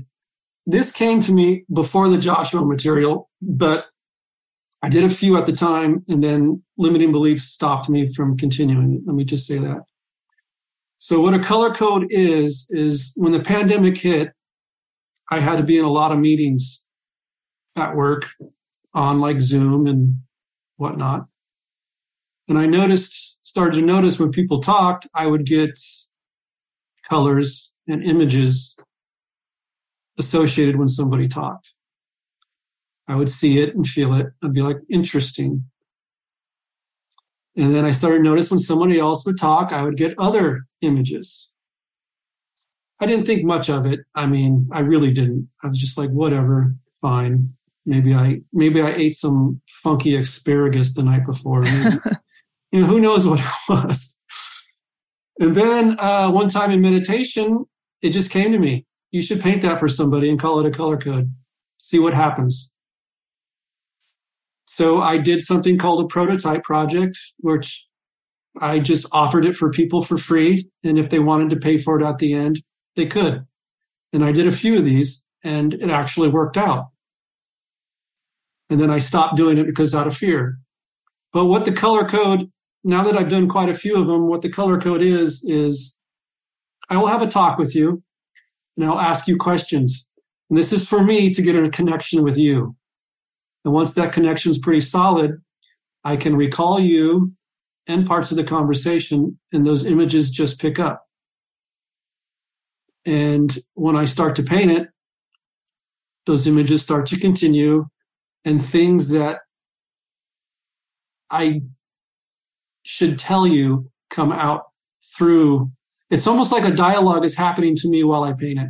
This came to me before the Joshua material, but I did a few at the time, and then limiting beliefs stopped me from continuing. Let me just say that. So, what a color code is, is when the pandemic hit, I had to be in a lot of meetings at work on like Zoom and whatnot. And I noticed, started to notice when people talked, I would get colors and images associated when somebody talked. I would see it and feel it. I'd be like, interesting. And then I started to notice when somebody else would talk, I would get other images. I didn't think much of it. I mean, I really didn't. I was just like, whatever, fine. Maybe I maybe I ate some funky asparagus the night before. Maybe, you know, who knows what it was. And then uh, one time in meditation, it just came to me. You should paint that for somebody and call it a color code. See what happens. So I did something called a prototype project, which I just offered it for people for free. And if they wanted to pay for it at the end, they could. And I did a few of these and it actually worked out. And then I stopped doing it because out of fear. But what the color code, now that I've done quite a few of them, what the color code is, is I will have a talk with you and I'll ask you questions. And this is for me to get in a connection with you. And once that connection is pretty solid, I can recall you and parts of the conversation, and those images just pick up. And when I start to paint it, those images start to continue, and things that I should tell you come out through. It's almost like a dialogue is happening to me while I paint it.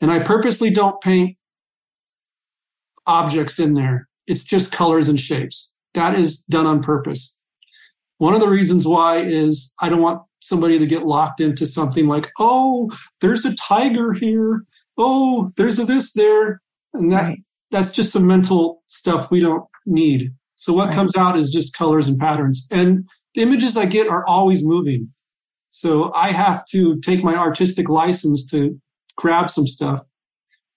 And I purposely don't paint objects in there. It's just colors and shapes. That is done on purpose. One of the reasons why is I don't want somebody to get locked into something like, oh, there's a tiger here. Oh, there's a this there. And that right. that's just some mental stuff we don't need. So what right. comes out is just colors and patterns. And the images I get are always moving. So I have to take my artistic license to grab some stuff.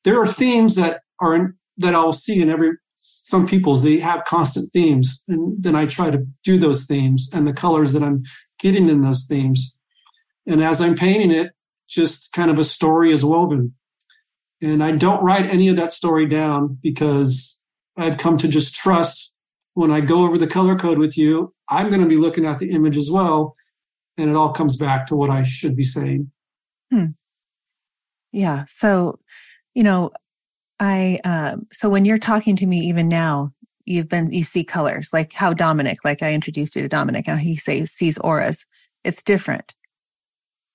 There are themes that are in, that I'll see in every some people's they have constant themes and then i try to do those themes and the colors that i'm getting in those themes and as i'm painting it just kind of a story is woven and i don't write any of that story down because i've come to just trust when i go over the color code with you i'm going to be looking at the image as well and it all comes back to what i should be saying hmm. yeah so you know I um, so when you're talking to me even now, you've been you see colors like how Dominic, like I introduced you to Dominic, and he says sees auras. It's different.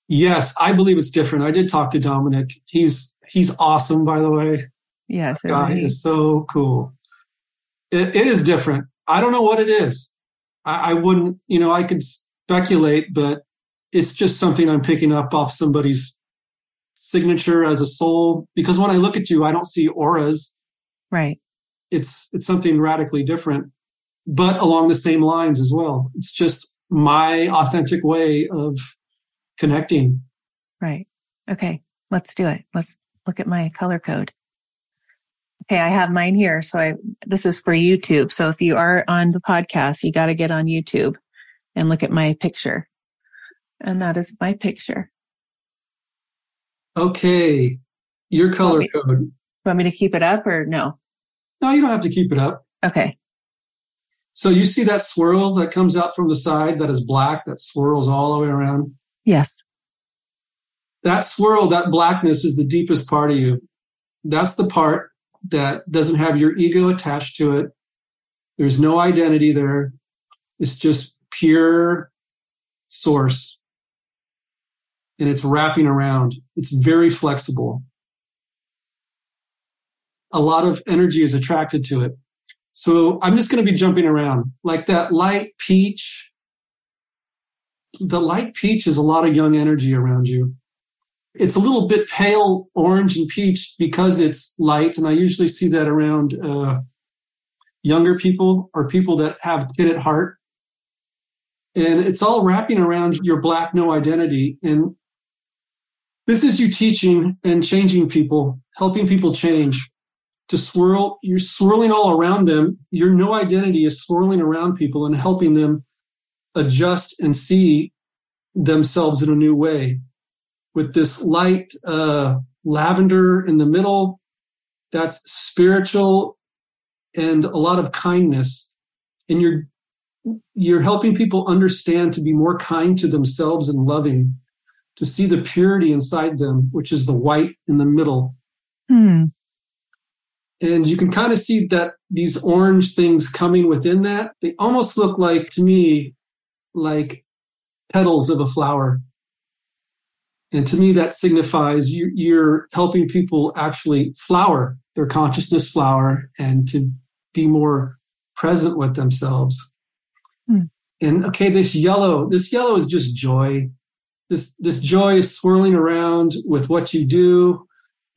Yes, I believe it's different. I did talk to Dominic. He's he's awesome, by the way. Yes, that guy is so cool. It, it is different. I don't know what it is. I, I wouldn't, you know, I could speculate, but it's just something I'm picking up off somebody's signature as a soul. Because when i look at you i don't see auras. Right. It's it's something radically different but along the same lines as well. It's just my authentic way of connecting. Right. Okay. Let's do it. Let's look at my color code okay i have mine here so i this is for youtube so if you are on the podcast you got to get on youtube and look at my picture and that is my picture Okay. Your color want me, code. Want me to keep it up or no? No, you don't have to keep it up. Okay. So you see that swirl that comes out from the side that is black that swirls all the way around? Yes. That swirl, that blackness is the deepest part of you. That's the part that doesn't have your ego attached to it. There's no identity there. It's just pure source and it's wrapping around. It's very flexible. A lot of energy is attracted to it. So I'm just going to be jumping around like that light peach. The light peach is a lot of young energy around you. It's a little bit pale orange and peach because it's light. And I usually see that around uh, younger people or people that have kid at heart. And it's all wrapping around your black no identity. And this is you teaching and changing people, helping people change. To swirl, you're swirling all around them. Your no identity is swirling around people and helping them adjust and see themselves in a new way with this light uh, lavender in the middle. That's spiritual and a lot of kindness. And you're you're helping people understand to be more kind to themselves and loving, to see the purity inside them, which is the white in the middle. Hmm. And you can kind of see that these orange things coming within that, they almost look like to me like petals of a flower. And to me, that signifies you, you're helping people actually flower their consciousness flower and to be more present with themselves. Hmm. And okay, this yellow, this yellow is just joy. This this joy is swirling around with what you do,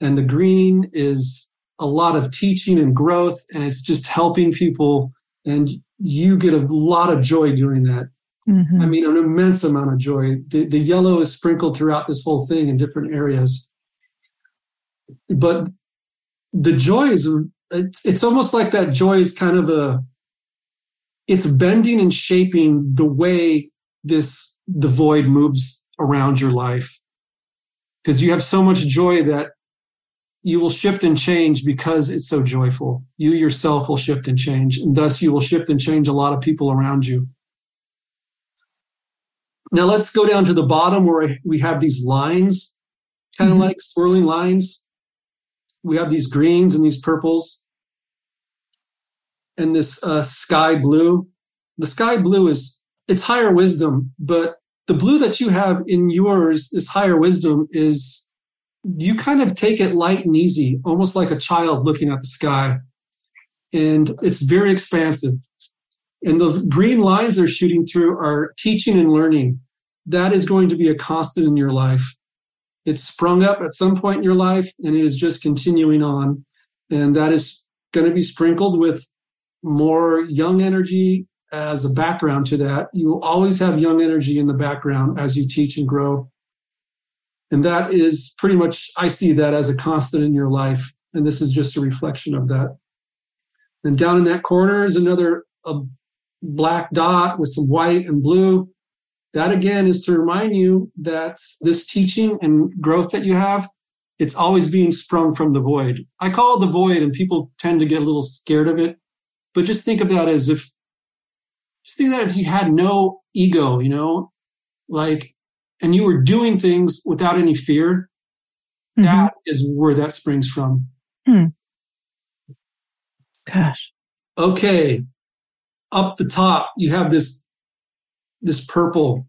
and the green is a lot of teaching and growth, and it's just helping people, and you get a lot of joy doing that. Mhm. I mean, an immense amount of joy. The, the yellow is sprinkled throughout this whole thing in different areas. But the joy is, it's, it's almost like that joy is kind of a, it's bending and shaping the way this, the void moves around your life. Because you have so much joy that you will shift and change because it's so joyful. You yourself will shift and change, and thus you will shift and change a lot of people around you. Now let's go down to the bottom where we have these lines, kind of Mhm. like swirling lines. We have these greens and these purples and this uh, sky blue. The sky blue is it's higher wisdom, but the blue that you have in yours, this higher wisdom, is you kind of take it light and easy, almost like a child looking at the sky. And it's very expansive. And those green lines they're shooting through are teaching and learning. That is going to be a constant in your life. It sprung up at some point in your life and it is just continuing on. And that is going to be sprinkled with more young energy as a background to that. You will always have young energy in the background as you teach and grow. And that is pretty much, I see that as a constant in your life. And this is just a reflection of that. And down in that corner is another a black dot with some white and blue. That again is to remind you that this teaching and growth that you have, it's always being sprung from the void. I call it the void, and people tend to get a little scared of it. But just think of that as if, just think that if you had no ego, you know, like, and you were doing things without any fear. Mhm. That is where that springs from. Hmm. Gosh. okay up the top you have this this purple.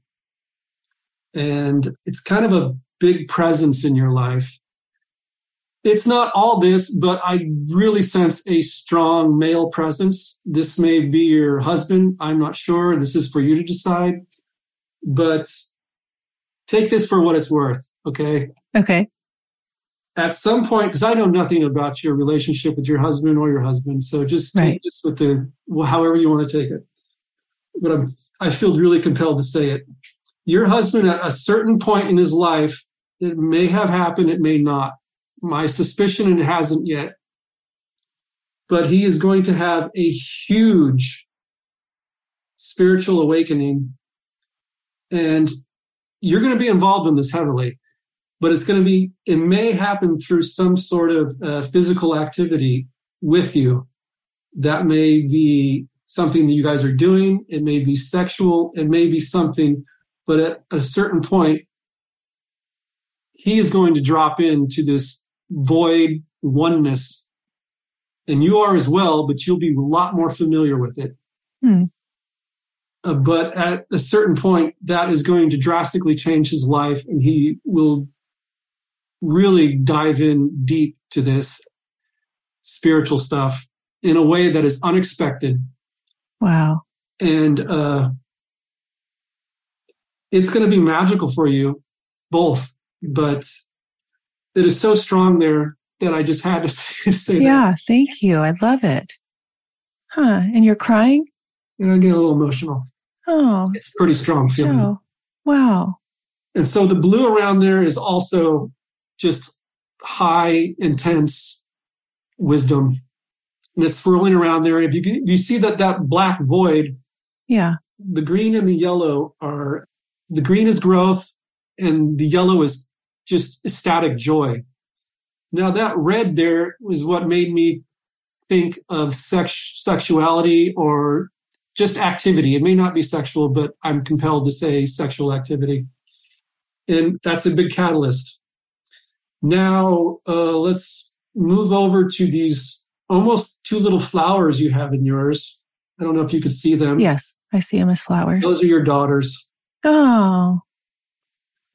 And it's kind of a big presence in your life. It's not all this but i really sense a strong male presence. This may be your husband. I'm not sure. This is for you to decide. But take this for what it's worth okay? Okay. At some point, because I know nothing about your relationship with your husband or your husband, so just take Right. this with the well, however you want to take it. But I'm, I feel really compelled to say it. Your husband, at a certain point in his life, it may have happened, it may not. My suspicion, and it hasn't yet, but he is going to have a huge spiritual awakening, and you're going to be involved in this heavily but it's going to be it may happen through some sort of uh, physical activity with you. That may be something that you guys are doing. It may be sexual. It may be something but at a certain point he is going to drop into this void oneness and you are as well but you'll be a lot more familiar with it. Hmm. Uh, but at a certain point that is going to drastically change his life and he will really dive in deep to this spiritual stuff in a way that is unexpected Wow. and uh, it's going to be magical for you both but it is so strong there that i just had to say, say that Yeah. Thank you. I love it. Huh. And you're crying? and i get a little emotional Oh, it's pretty strong feeling. Wow. and so the blue around there is also just high intense wisdom and it's swirling around there and if you, if you see that that black void Yeah. the green and the yellow are the green is growth and the yellow is just ecstatic joy. Now that red there is what made me think of sex, sexuality or just activity. It may not be sexual, but I'm compelled to say sexual activity. And that's a big catalyst. Now, uh, let's move over to these almost two little flowers you have in yours. I don't know if you could see them. Yes, I see them as flowers. Those are your daughters. Oh.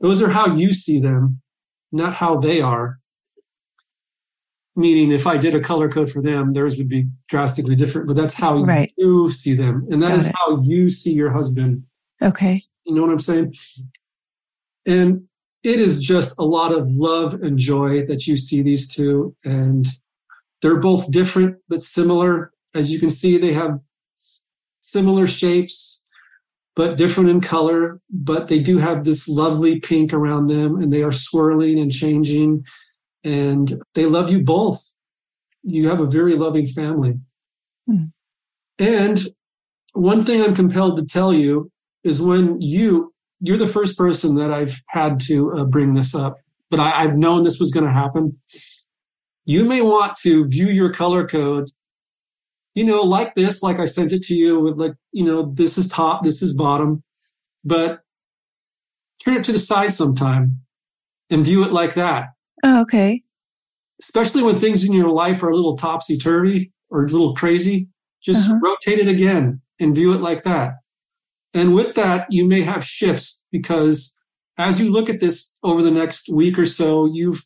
Those are how you see them, not how they are. Meaning, if I did a color code for them, theirs would be drastically different, but that's how right. you see them. And that Got is it. how you see your husband. Okay. You know what I'm saying? And it is just a lot of love and joy that you see these two. And they're both different, but similar. As you can see, they have similar shapes, but different in color. But they do have this lovely pink around them, and they are swirling and changing. And they love you both. You have a very loving family. Hmm. And one thing I'm compelled to tell you is when you you're the first person that I've had to uh, bring this up, but I, I've known this was going to happen. You may want to view your color code, you know, like this, like I sent it to you with like, you know, this is top, this is bottom, but turn it to the side sometime and view it like that. Oh, okay. Especially when things in your life are a little topsy turvy or a little crazy, just Uh-huh. rotate it again and view it like that. And with that, you may have shifts because as you look at this over the next week or so, you've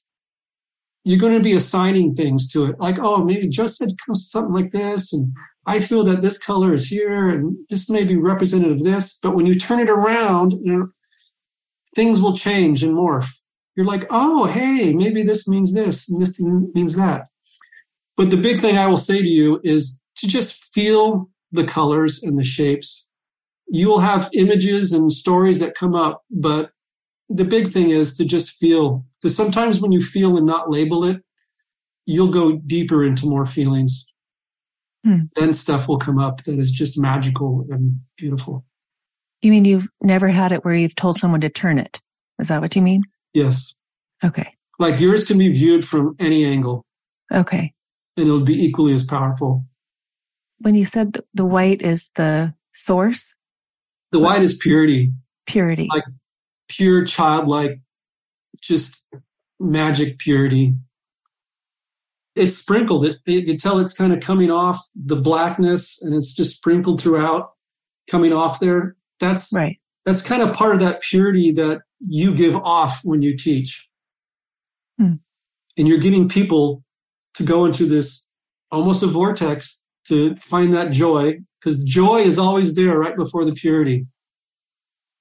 you're going to be assigning things to it. Like, oh, maybe just said something like this, and I feel that this color is here, and this may be representative of this. But when you turn it around, you know, things will change and morph. You're like, oh, hey, maybe this means this, and this means that. But the big thing I will say to you is to just feel the colors and the shapes you will have images and stories that come up, but the big thing is to just feel. Because sometimes when you feel and not label it, you'll go deeper into more feelings. Hmm. Then stuff will come up that is just magical and beautiful. You mean you've never had it where you've told someone to turn it? Is that what you mean? Yes. Okay. Like yours can be viewed from any angle Okay. and it'll be equally as powerful. When you said the white is the source, The white is purity, purity. Like- pure, childlike, just magic purity. It's sprinkled. It, you can tell it's kind of coming off the blackness and it's just sprinkled throughout, coming off there. That's right. that's kind of part of that purity that you give off when you teach. Hmm. And you're getting people to go into this almost a vortex to find that joy because joy is always there right before the purity.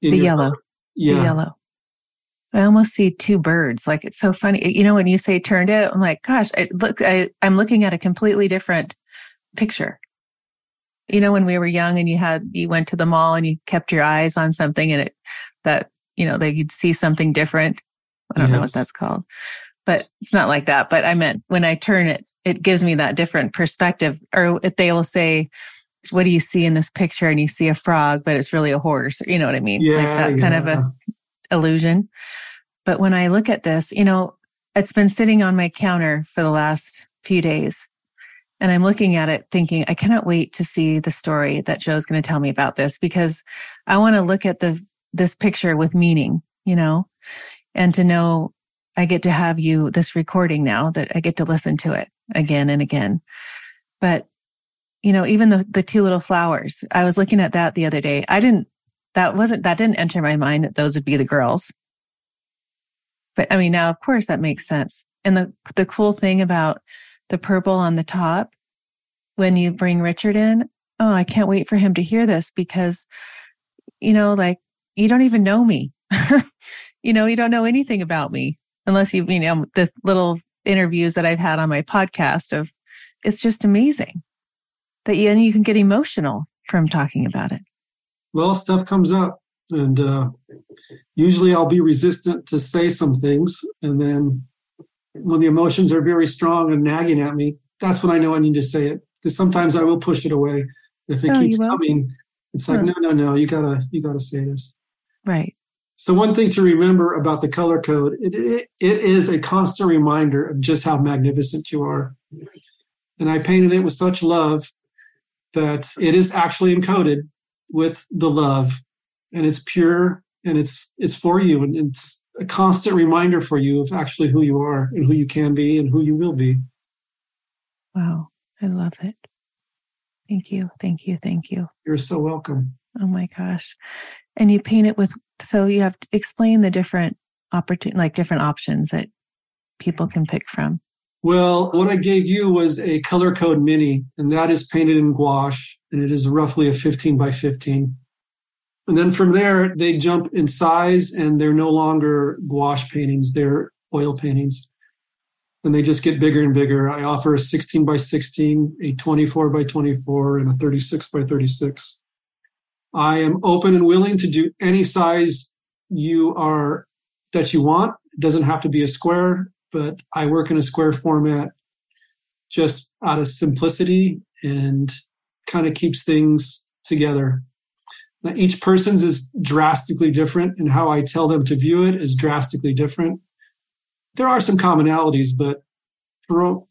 The yellow. heart. Yeah. The yellow. I almost see two birds. Like it's so funny. You know, when you say turned it, I'm like, gosh, I look, I, I'm looking at a completely different picture. You know, when we were young and you had, you went to the mall and you kept your eyes on something and it, that, you know, they you'd see something different. I don't know what that's called, but it's not like that. But I meant when I turn it, it gives me that different perspective. Or if they will say, what do you see in this picture? And you see a frog, but it's really a horse. You know what I mean? Yeah. like that kind of a illusion. But when I look at this, you know, it's been sitting on my counter for the last few days. And I'm looking at it thinking, I cannot wait to see the story that Joe's going to tell me about this because I want to look at the this picture with meaning, you know, and to know I get to have you this recording now that I get to listen to it again and again. But you know, even the the two little flowers, I was looking at that the other day. I didn't that wasn't that didn't enter my mind that those would be the girls. But I mean, now of course that makes sense. And the the cool thing about the purple on the top, when you bring Richard in, oh, I can't wait for him to hear this because, you know, like you don't even know me. you know, you don't know anything about me unless you, you know, the little interviews that I've had on my podcast of it's just amazing that you and you can get emotional from talking about it. well, stuff comes up, and uh, usually I'll be resistant to say some things, and then when the emotions are very strong and nagging at me, that's when I know I need to say it. Because sometimes I will push it away if it Oh, keeps coming. It's like, Huh. no, no, no, you gotta, you gotta say this. Right. So one thing to remember about the color code, it, it, it is a constant reminder of just how magnificent you are. And I painted it with such love that it is actually encoded with the love and it's pure and it's it's for you and it's a constant reminder for you of actually who you are and who you can be and who you will be. Wow, I love it. Thank you. Thank you. Thank you. You're so welcome. Oh my gosh. And you paint it with so you have to explain the different opportunity, like different options that people can pick from. Well, what I gave you was a color code mini, and that is painted in gouache, and it is roughly a 15 by 15. And then from there, they jump in size, and they're no longer gouache paintings, they're oil paintings. And they just get bigger and bigger. I offer a 16 by 16, a 24 by 24, and a 36 by 36. I am open and willing to do any size you are that you want. It doesn't have to be a square, but I work in a square format just out of simplicity and kind of keeps things together. Now, each person's is drastically different, and how I tell them to view it is drastically different. There are some commonalities, but for all,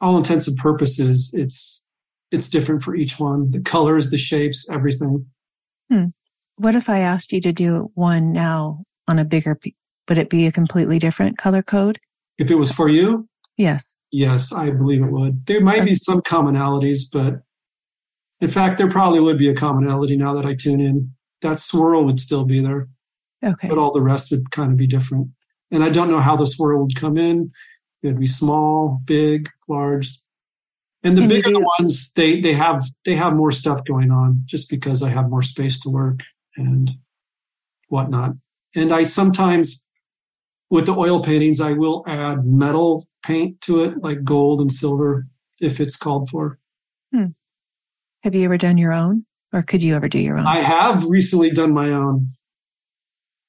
all intents and purposes, it's it's different for each one. The colors the shapes everything. Hmm. what if i asked you to do one now on a bigger would it be a completely different color code? If it was for you? Yes. Yes i believe it would. There might be some commonalities but in fact there probably would be a commonality now that i tune in. That swirl would still be there okay. but all the rest would kind of be different. And i don't know how the swirl would come in. It would be small big large and the bigger ones, they they have they have more stuff going on just because I have more space to work and whatnot. And I sometimes with the oil paintings, I will add metal paint to it, like gold and silver, if it's called for. Hmm. Have you ever done your own, or could you ever do your own? I have recently done my own.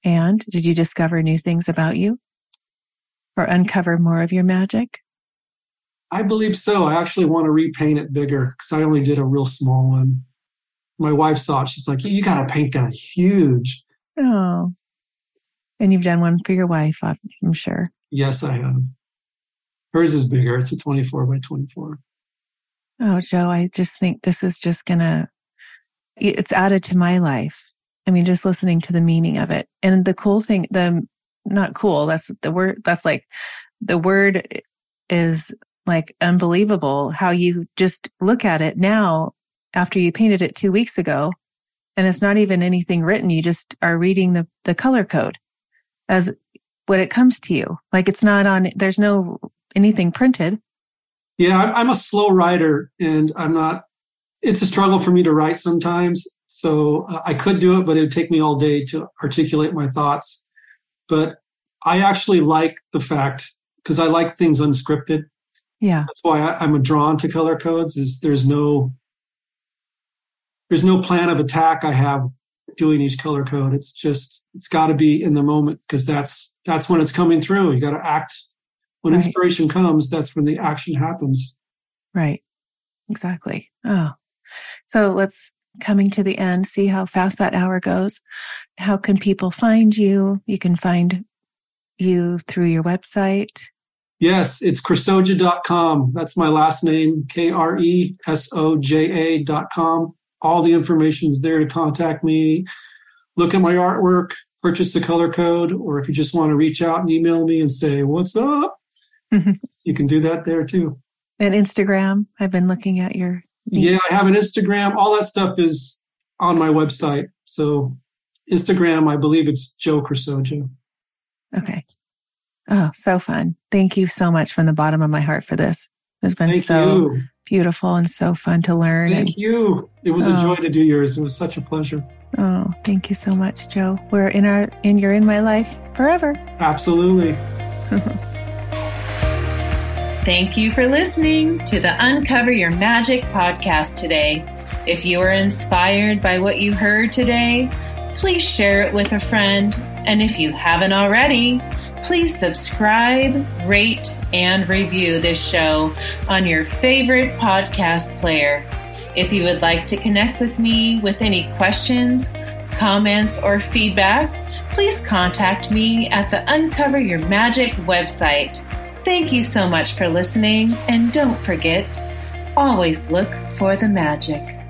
And did you discover new things about you, or uncover more of your magic? I believe so. I actually want to repaint it bigger because I only did a real small one. My wife saw it. She's like, "You got to paint that huge." Oh, and you've done one for your wife, I'm sure. Yes, I have. Hers is bigger. It's a 24 by 24. Oh, Joe, I just think this is just gonna. It's added to my life. I mean, just listening to the meaning of it, and the cool thing, the not cool. That's the word. That's like the word is like unbelievable how you just look at it now after you painted it two weeks ago and it's not even anything written. You just are reading the, the color code as when it comes to you. Like it's not on, there's no anything printed. Yeah, I'm a slow writer and I'm not, it's a struggle for me to write sometimes. So uh, I could do it, but it would take me all day to articulate my thoughts. But I actually like the fact because I like things unscripted. Yeah. That's why I, I'm drawn to color codes is there's no there's no plan of attack I have doing each color code. It's just it's got to be in the moment because that's that's when it's coming through. You got to act when right. inspiration comes. That's when the action happens. Right. Exactly. Oh, so let's coming to the end. See how fast that hour goes. How can people find you? You can find you through your website. Yes, it's kresoja.com. That's my last name, K R E S O J A.com. All the information is there to contact me, look at my artwork, purchase the color code, or if you just want to reach out and email me and say, What's up? Mm-hmm. you can do that there too. And Instagram. I've been looking at your. Yeah, I have an Instagram. All that stuff is on my website. So, Instagram, I believe it's Joe Kresoja. Okay. Oh, so fun. Thank you so much from the bottom of my heart for this. It's been Thank so you. beautiful and so fun to learn. Thank and, you. It was oh, a joy to do yours. It was such a pleasure. Oh, thank you so much, Joe. We're in our and you're in my life forever. Absolutely. Thank you for listening to the Uncover Your Magic podcast today. If you were inspired by what you heard today, please share it with a friend. And if you haven't already, please subscribe, rate, and review this show on your favorite podcast player. If you would like to connect with me with any questions, comments, or feedback, please contact me at the Uncover Your Magic website. Thank you so much for listening, and don't forget, always look for the magic.